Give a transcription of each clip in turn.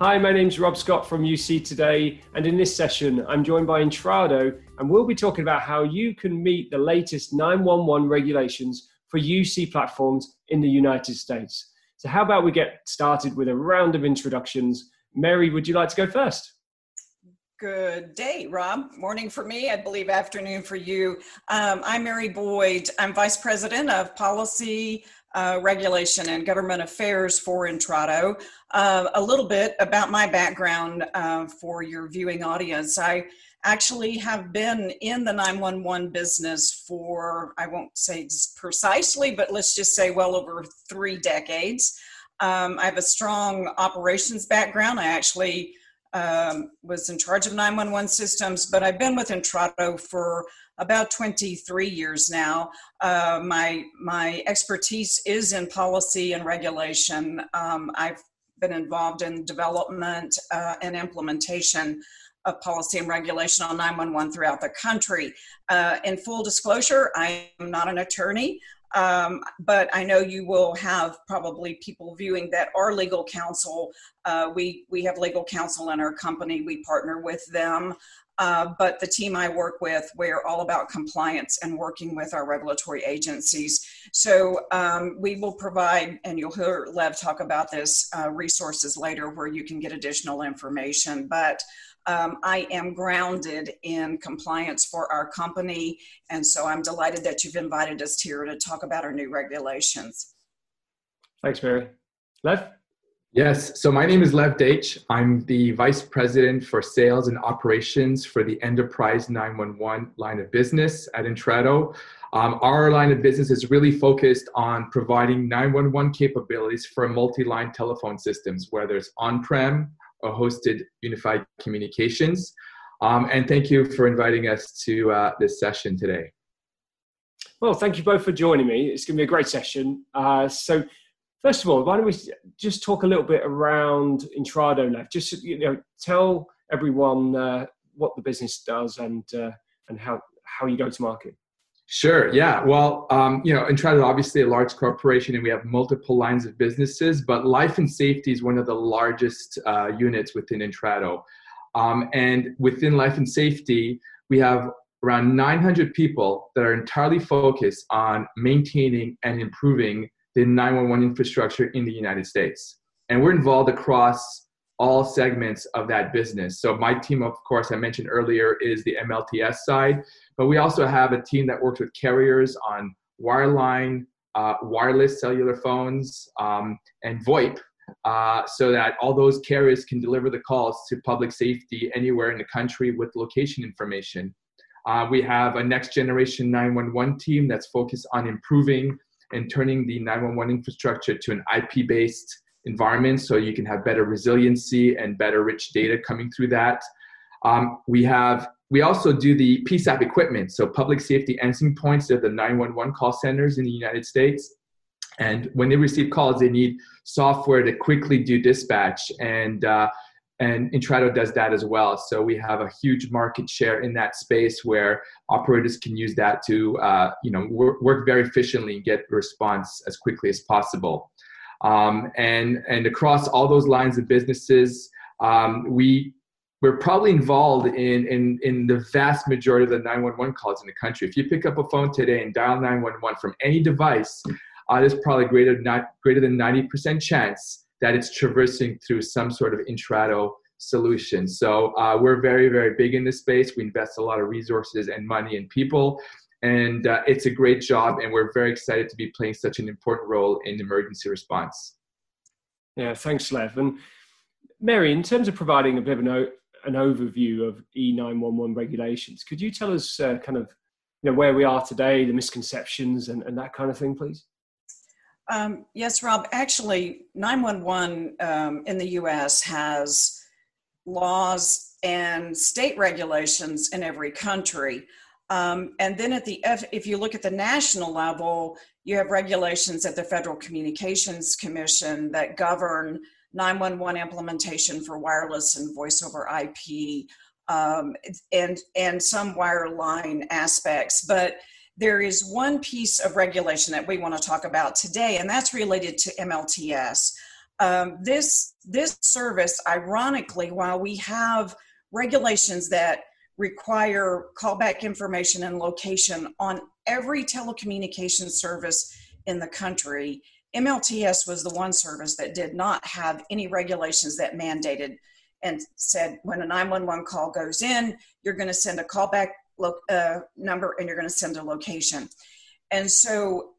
Hi, my name's Rob Scott from UC Today, and in this session, I'm joined by Intrado, and we'll be talking about how you can meet the latest 911 regulations for UC platforms in the United States. So, how about we get started with a round of introductions? Mary, would you like to go first? Good day, Rob. Morning for me, I believe afternoon for you. Um, I'm Mary Boyd. I'm Vice President of Policy, uh, Regulation, and Government Affairs for Intrado. Uh, a little bit about my background uh, for your viewing audience. I actually have been in the 911 business for, I won't say precisely, but let's just say well over three decades. Um, I have a strong operations background. I actually um, was in charge of 911 systems, but I've been with Intrado for about 23 years now. Uh, my my expertise is in policy and regulation. Um, I've been involved in development uh, and implementation of policy and regulation on 911 throughout the country. Uh, in full disclosure, I am not an attorney. Um, but I know you will have probably people viewing that are legal counsel. Uh, we we have legal counsel in our company. We partner with them. Uh, but the team I work with, we're all about compliance and working with our regulatory agencies. So um, we will provide, and you'll hear Lev talk about this, uh, resources later where you can get additional information. But um, I am grounded in compliance for our company, and so I'm delighted that you've invited us here to talk about our new regulations. Thanks, Mary. Lev? Yes, so my name is Lev Deitch. I'm the Vice President for Sales and Operations for the Enterprise 911 line of business at Intrado. Um, our line of business is really focused on providing 911 capabilities for multi-line telephone systems, whether it's on-prem or hosted unified communications. Um, and thank you for inviting us to uh, this session today. Well, thank you both for joining me. It's going to be a great session. Uh, so, first of all, why don't we just talk a little bit around Intrado Lev? Just you know, tell everyone uh, what the business does and uh, and how how you go to market. Sure. Yeah. Well, um, you know, Intrado obviously a large corporation, and we have multiple lines of businesses. But life and safety is one of the largest uh, units within Intrado, um, and within life and safety, we have around 900 people that are entirely focused on maintaining and improving the 911 infrastructure in the United States, and we're involved across all segments of that business. So my team, of course, I mentioned earlier, is the MLTS side, but we also have a team that works with carriers on wireline, uh, wireless cellular phones, um, and VoIP, uh, so that all those carriers can deliver the calls to public safety anywhere in the country with location information. Uh, we have a next generation 911 team that's focused on improving and turning the 911 infrastructure to an IP based environment so you can have better resiliency and better rich data coming through that. Um, we have we also do the PSAP equipment, so public safety answering points. They're the 911 call centers in the United States. And when they receive calls, they need software to quickly do dispatch. And uh, and Intrado does that as well. So we have a huge market share in that space where operators can use that to uh, you know work, work very efficiently and get response as quickly as possible. Um, and and across all those lines of businesses, um, we we're probably involved in, in in the vast majority of the 911 calls in the country. If you pick up a phone today and dial 911 from any device, uh, there's probably greater not greater than 90% chance that it's traversing through some sort of Intrado solution. So uh, we're very very big in this space. We invest a lot of resources and money and people and uh, it's a great job and we're very excited to be playing such an important role in emergency response. Yeah thanks lev. And mary in terms of providing a bit of an, o- an overview of e911 regulations could you tell us uh, kind of you know where we are today the misconceptions and, and that kind of thing please? Um, yes rob. Actually 911 um, in the us has laws and state regulations in every country um, and then at the F, if you look at the national level, you have regulations at the Federal Communications Commission that govern 911 implementation for wireless and voice over IP, um, and and some wireline aspects. But there is one piece of regulation that we want to talk about today, and that's related to MLTS. Um, this this service, ironically, while we have regulations that require callback information and location on every telecommunications service in the country, MLTS was the one service that did not have any regulations that mandated and said when a 911 call goes in, you're going to send a callback lo- uh, number and you're going to send a location. And so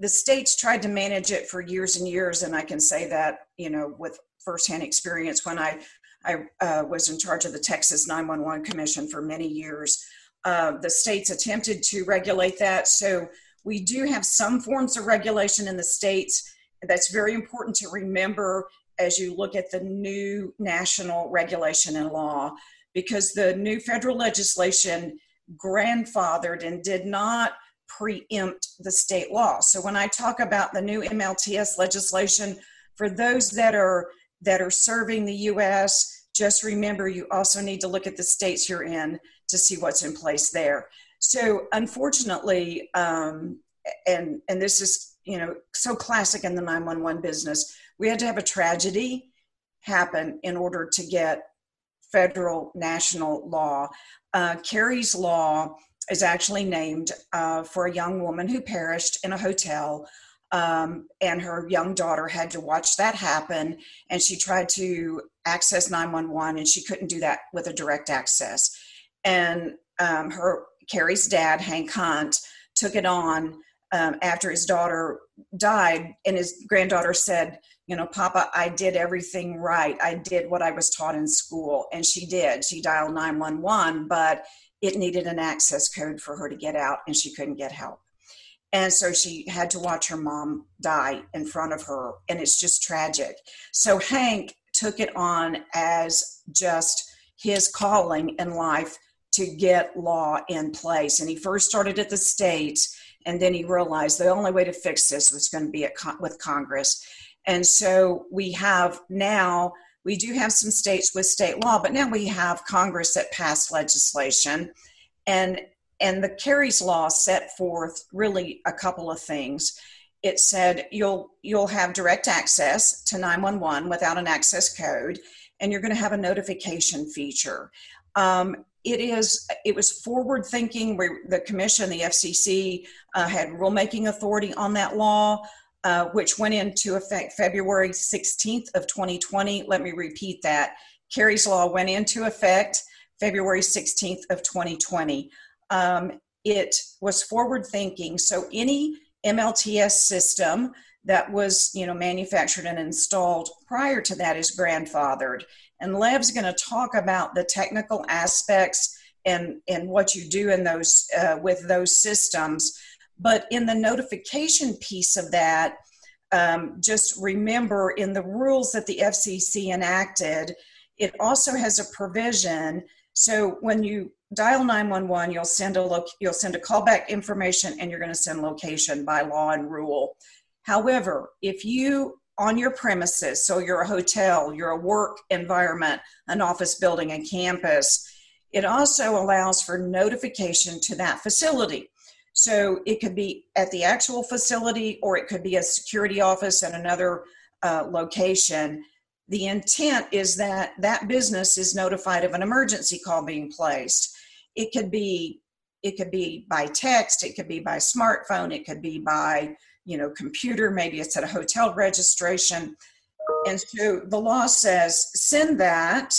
the states tried to manage it for years and years, and I can say that you know with firsthand experience when I I uh, was in charge of the Texas 911 Commission for many years. Uh, the states attempted to regulate that, so we do have some forms of regulation in the states. That's very important to remember as you look at the new national regulation and law, because the new federal legislation grandfathered and did not preempt the state law. So when I talk about the new MLTS legislation, for those that are that are serving the US, just remember you also need to look at the states you're in to see what's in place there. So unfortunately, um, and and this is you know so classic in the 911 business, we had to have a tragedy happen in order to get federal national law. Uh, Kari's Law is actually named uh, for a young woman who perished in a hotel. Um, and her young daughter had to watch that happen. And she tried to access 911, and she couldn't do that with a direct access. And um, her Kari's dad, Hank Hunt, took it on um, after his daughter died, and his granddaughter said, "You know, Papa, I did everything right. I did what I was taught in school." And she did. She dialed 911, but it needed an access code for her to get out and she couldn't get help. And so she had to watch her mom die in front of her. And it's just tragic. So Hank took it on as just his calling in life to get law in place. And he first started at the states, and then he realized the only way to fix this was going to be con- with Congress. And so we have now we do have some states with state law, but now we have Congress that passed legislation. And and the Kari's law set forth really a couple of things. It said you'll you'll have direct access to 911 without an access code, and you're going to have a notification feature. Um, it is it was forward thinking where the commission the fcc uh, had rulemaking authority on that law uh, which went into effect February 16th of 2020. Let me repeat that. Kari's Law went into effect February 16th of 2020. Um, it was forward thinking, so any MLTS system that was you know manufactured and installed prior to that is grandfathered. And Lev's going to talk about the technical aspects and and what you do in those uh, with those systems but in the notification piece of that, um, just remember in the rules that the FCC enacted, it also has a provision. So when you dial 911, you'll send a lo- you'll send a callback information and you're going to send location by law and rule. However, if you on your premises, so you're a hotel, you're a work environment, an office building, a campus, it also allows for notification to that facility. So it could be at the actual facility or it could be a security office at another uh, location. The intent is that that business is notified of an emergency call being placed. It could be it could be by text, it could be by smartphone, it could be by you know computer, maybe it's at a hotel registration. And so the law says send that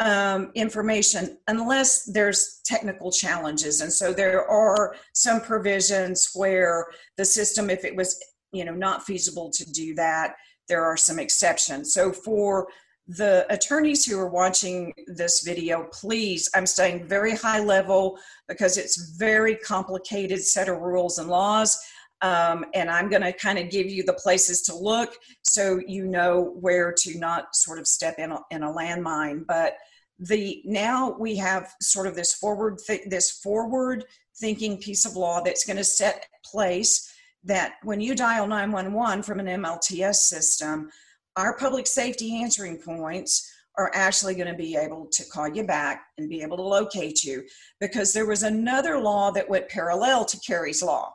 um, information unless there's technical challenges. And so there are some provisions where the system, if it was you know not feasible to do that, there are some exceptions. So for the attorneys who are watching this video, please, I'm staying very high level because it's very complicated set of rules and laws. Um, and I'm going to kind of give you the places to look so you know where to not sort of step in a, in a landmine. But the now we have sort of this forward th- this forward thinking piece of law that's going to set place that when you dial 911 from an MLTS system, our public safety answering points are actually going to be able to call you back and be able to locate you because there was another law that went parallel to Kari's law.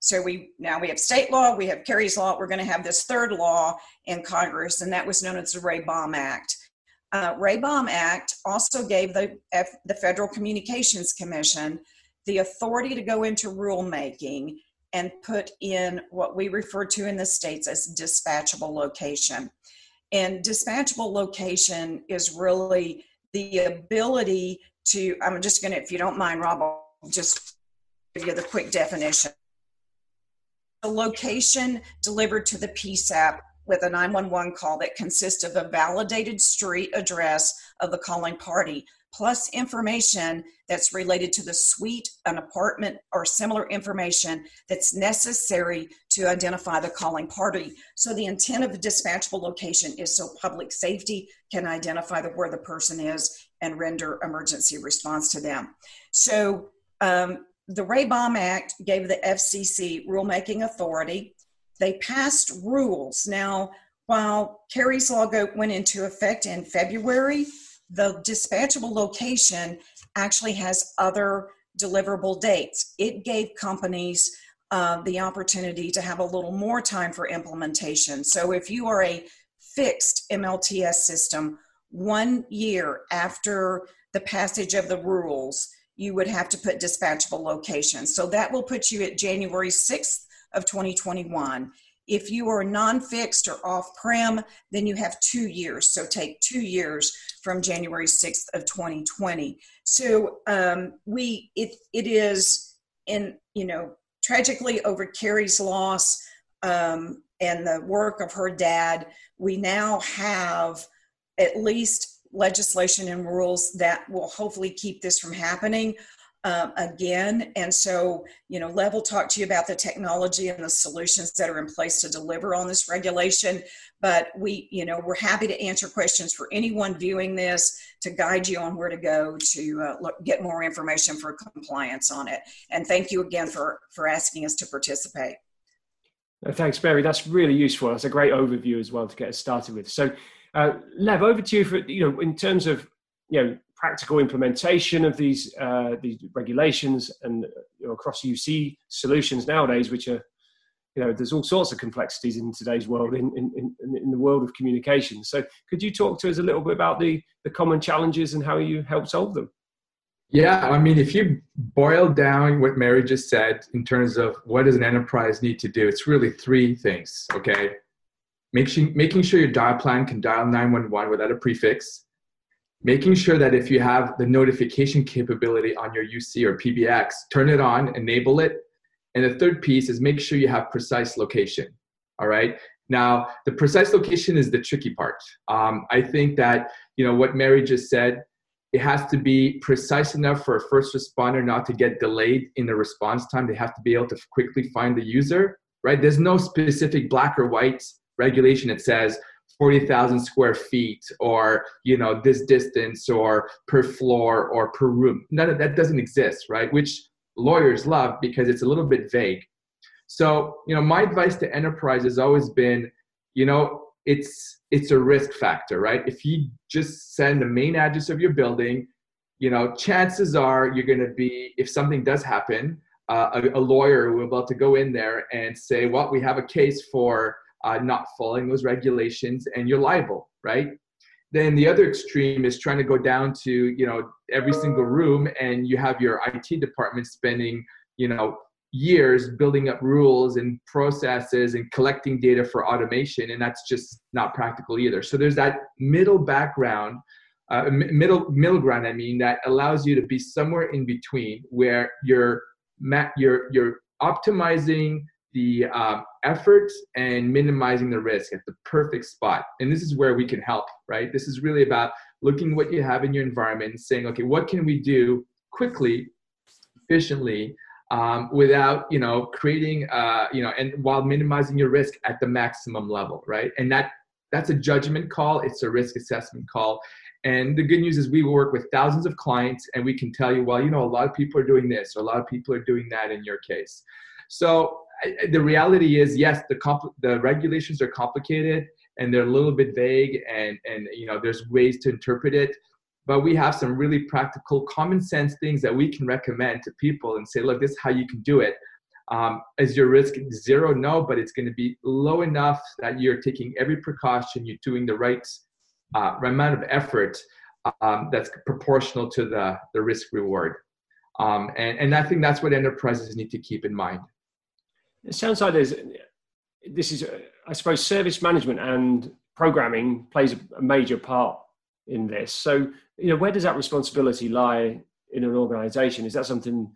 So we now we have state law, we have Kari's law. We're going to have this third law in Congress, and that was known as the Ray Baum Act. Uh, Ray Baum Act also gave the F, the Federal Communications Commission the authority to go into rulemaking and put in what we refer to in the states as dispatchable location. And dispatchable location is really the ability to, I'm just going to, if you don't mind, Rob, I'll just give you the quick definition a location delivered to the PSAP with a 911 call that consists of a validated street address of the calling party, plus information that's related to the suite, an apartment, or similar information that's necessary to identify the calling party. So the intent of the dispatchable location is so public safety can identify the, where the person is and render emergency response to them. So um, the Ray Baum Act gave the FCC rulemaking authority. They passed rules. Now, while Kari's Law went into effect in February, the dispatchable location actually has other deliverable dates. It gave companies uh, the opportunity to have a little more time for implementation. So if you are a fixed MLTS system, one year after the passage of the rules, you would have to put dispatchable locations. So that will put you at January 6th of 2021. If you are non-fixed or off-prem, then you have two years. So take two years from January 6th of 2020. So um, we it it is in you know tragically over Kari's loss um, and the work of her dad, we now have at least legislation and rules that will hopefully keep this from happening um, again. And so, you know, Lev will talk to you about the technology and the solutions that are in place to deliver on this regulation. But we, you know, we're happy to answer questions for anyone viewing this to guide you on where to go to uh, look, get more information for compliance on it. And thank you again for for asking us to participate. Thanks, Mary. That's really useful. That's a great overview as well to get us started with. So, uh, Lev, over to you for you know in terms of you know practical implementation of these uh, these regulations and you know, across UC solutions nowadays, which are you know there's all sorts of complexities in today's world in, in, in, the world of communication. So could you talk to us a little bit about the the common challenges and how you help solve them? Yeah, I mean, if you boil down what Mary just said in terms of what does an enterprise need to do, it's really three things. Okay, making, making sure your dial plan can dial 911 without a prefix, making sure that if you have the notification capability on your UC or PBX, turn it on, enable it. And the third piece is make sure you have precise location. All right. Now, the precise location is the tricky part. Um, I think that, you know, what Mary just said, it has to be precise enough for a first responder not to get delayed in the response time. They have to be able to quickly find the user, right? There's no specific black or white regulation that says 40,000 square feet or you know this distance or per floor or per room. None of that doesn't exist right? Which lawyers love because it's a little bit vague. So you know my advice to enterprise has always been you know it's it's a risk factor right? If you just send the main address of your building you know chances are you're going to be if something does happen uh, a, a lawyer will be able to go in there and say well we have a case for uh, not following those regulations and you're liable, right? Then the other extreme is trying to go down to, you know, every single room and you have your IT department spending, you know, years building up rules and processes and collecting data for automation and that's just not practical either so there's that middle background uh, middle middle ground i mean that allows you to be somewhere in between where you're you're you're optimizing the um, effort and minimizing the risk at the perfect spot. And this is where we can help, right? This is really about looking what you have in your environment saying, okay, what can we do quickly, efficiently, um, without you know creating uh, you know and while minimizing your risk at the maximum level, right? And that that's a judgment call. It's a risk assessment call. And the good news is we work with thousands of clients and we can tell you, well, you know, a lot of people are doing this or a lot of people are doing that in your case. So the reality is, yes, the compl- the regulations are complicated and they're a little bit vague, and and you know there's ways to interpret it. But we have some really practical, common sense things that we can recommend to people and say, look, this is how you can do it. Um, is your risk zero? No, but it's going to be low enough that you're taking every precaution, you're doing the right uh, amount of effort um, that's proportional to the, the risk reward. Um, and, and I think that's what enterprises need to keep in mind. It sounds like there's, this is, I suppose, service management and programming plays a major part in this. So, you know, where does that responsibility lie in an organization? Is that something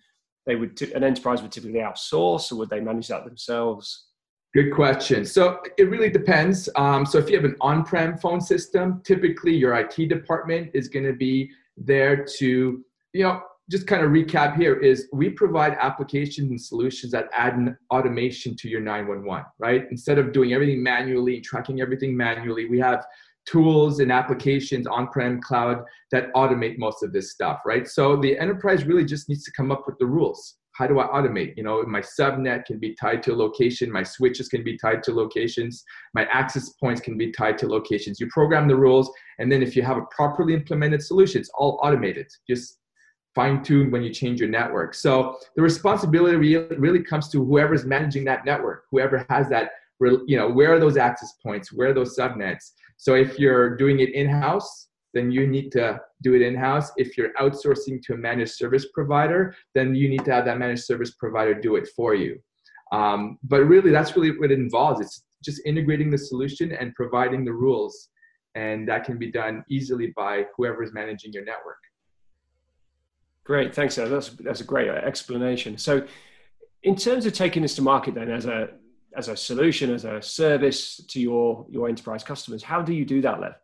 they would, an enterprise would typically outsource or would they manage that themselves? Good question. So it really depends. Um, so if you have an on-prem phone system, typically your IT department is going to be there to, you know, just kind of recap here is we provide applications and solutions that add an automation to your 911, right? Instead of doing everything manually and tracking everything manually, we have tools and applications on-prem cloud that automate most of this stuff, right? So the enterprise really just needs to come up with the rules how do I automate? You know, my subnet can be tied to a location, my switches can be tied to locations, my access points can be tied to locations. You program the rules, and then if you have a properly implemented solution, it's all automated. Just fine tuned when you change your network. So the responsibility really comes to whoever's managing that network, whoever has that, you know, where are those access points, where are those subnets. So if you're doing it in house, then you need to do it in house. If you're outsourcing to a managed service provider, then you need to have that managed service provider do it for you. Um, but really, that's really what it involves. It's just integrating the solution and providing the rules. And that can be done easily by whoever is managing your network. Great, thanks. That's, that's a great explanation. So, in terms of taking this to market, then as a as a solution, as a service to your your enterprise customers, how do you do that, Lev?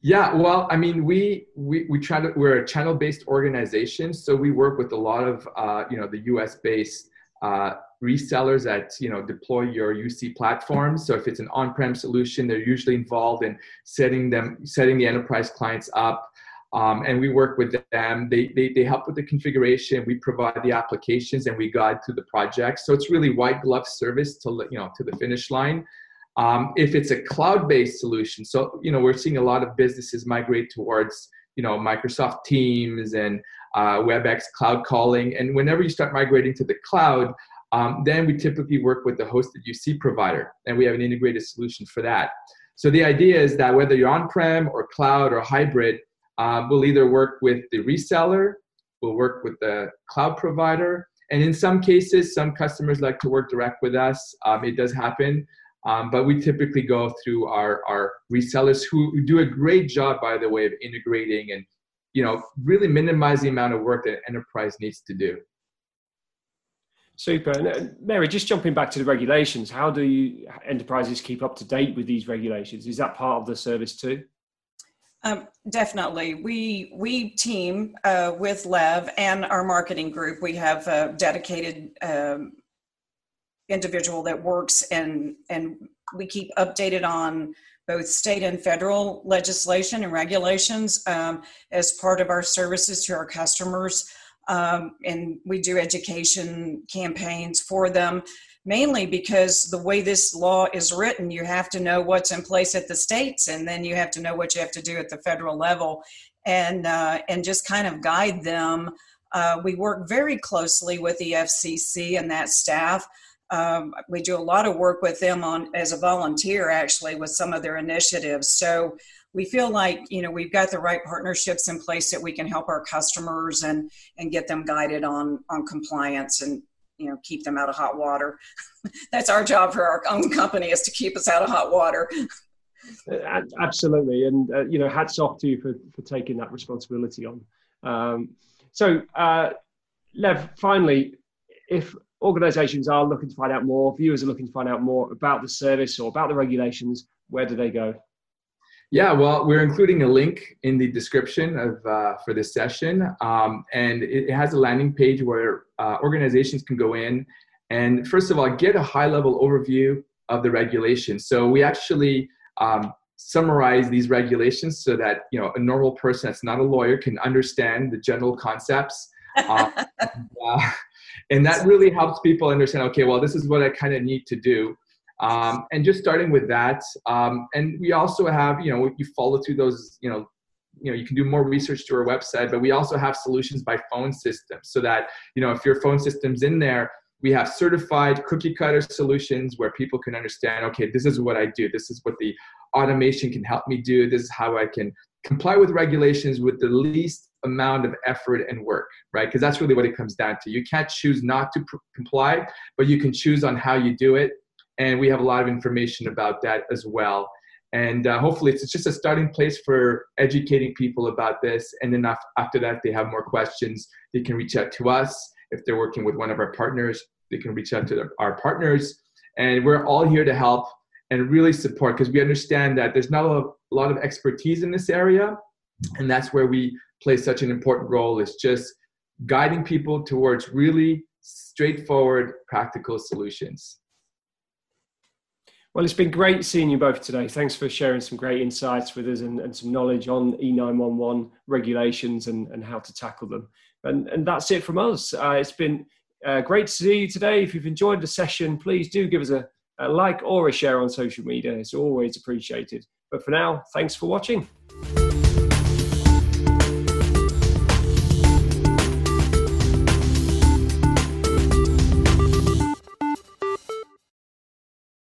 Yeah, well, I mean, we we we try to we're a channel based organization, so we work with a lot of uh, you know the U.S. based uh, resellers that you know deploy your UC platforms. So if it's an on-prem solution, they're usually involved in setting them setting the enterprise clients up. Um, and we work with them. They, they, they help with the configuration. We provide the applications and we guide through the project. So it's really white glove service to you know to the finish line. Um, if it's a cloud-based solution, so you know we're seeing a lot of businesses migrate towards you know Microsoft Teams and uh, WebEx cloud calling, and whenever you start migrating to the cloud, um, then we typically work with the hosted UC provider, and we have an integrated solution for that. So the idea is that whether you're on-prem or cloud or hybrid, uh, we'll either work with the reseller, we'll work with the cloud provider, and in some cases, some customers like to work direct with us. Um, it does happen. Um, but we typically go through our, our resellers who do a great job, by the way, of integrating and you know really minimize the amount of work that enterprise needs to do. Super. And uh, Mary, just jumping back to the regulations, how do you, enterprises keep up to date with these regulations? Is that part of the service too? Um, definitely. We we team uh, with Lev and our marketing group. We have a dedicated um, individual that works and and we keep updated on both state and federal legislation and regulations um, as part of our services to our customers um, and we do education campaigns for them mainly because the way this law is written you have to know what's in place at the states and then you have to know what you have to do at the federal level. And uh, and just kind of guide them. Uh, we work very closely with the fcc and that staff. Um, we do a lot of work with them on as a volunteer actually with some of their initiatives. So we feel like you know we've got the right partnerships in place that we can help our customers and and get them guided on on compliance and you know keep them out of hot water. That's our job for our own company is to keep us out of hot water. Uh, absolutely. And uh, you know hats off to you for, for taking that responsibility on. Um, so uh, lev finally if organizations are looking to find out more, viewers are looking to find out more about the service or about the regulations, where do they go? Yeah, well, we're including a link in the description of uh, for this session, um, and it, has a landing page where uh, organizations can go in and first of all get a high-level overview of the regulations. So we actually um, summarize these regulations so that you know a normal person that's not a lawyer can understand the general concepts. Uh, uh and that really helps people understand okay well this is what i kind of need to do um, and just starting with that um, and we also have you know you follow through those you know you know you can do more research to our website but we also have solutions by phone system so that you know if your phone system's in there We have certified cookie cutter solutions where people can understand, okay, this is what I do. This is what the automation can help me do. This is how I can comply with regulations with the least amount of effort and work, right? Because that's really what it comes down to. You can't choose not to pr- comply, but you can choose on how you do it. And we have a lot of information about that as well. And uh, hopefully, it's just a starting place for educating people about this. And then after that, if they have more questions, they can reach out to us. If they're working with one of our partners, they can reach out to our partners. And we're all here to help and really support because we understand that there's not a lot of expertise in this area. And that's where we play such an important role is just guiding people towards really straightforward, practical solutions. Well, it's been great seeing you both today. Thanks for sharing some great insights with us and, and some knowledge on E911 regulations and, and how to tackle them. And, and that's it from us. Uh, it's been uh, great to see you today. If you've enjoyed the session, please do give us a, a like or a share on social media. It's always appreciated. But for now, thanks for watching.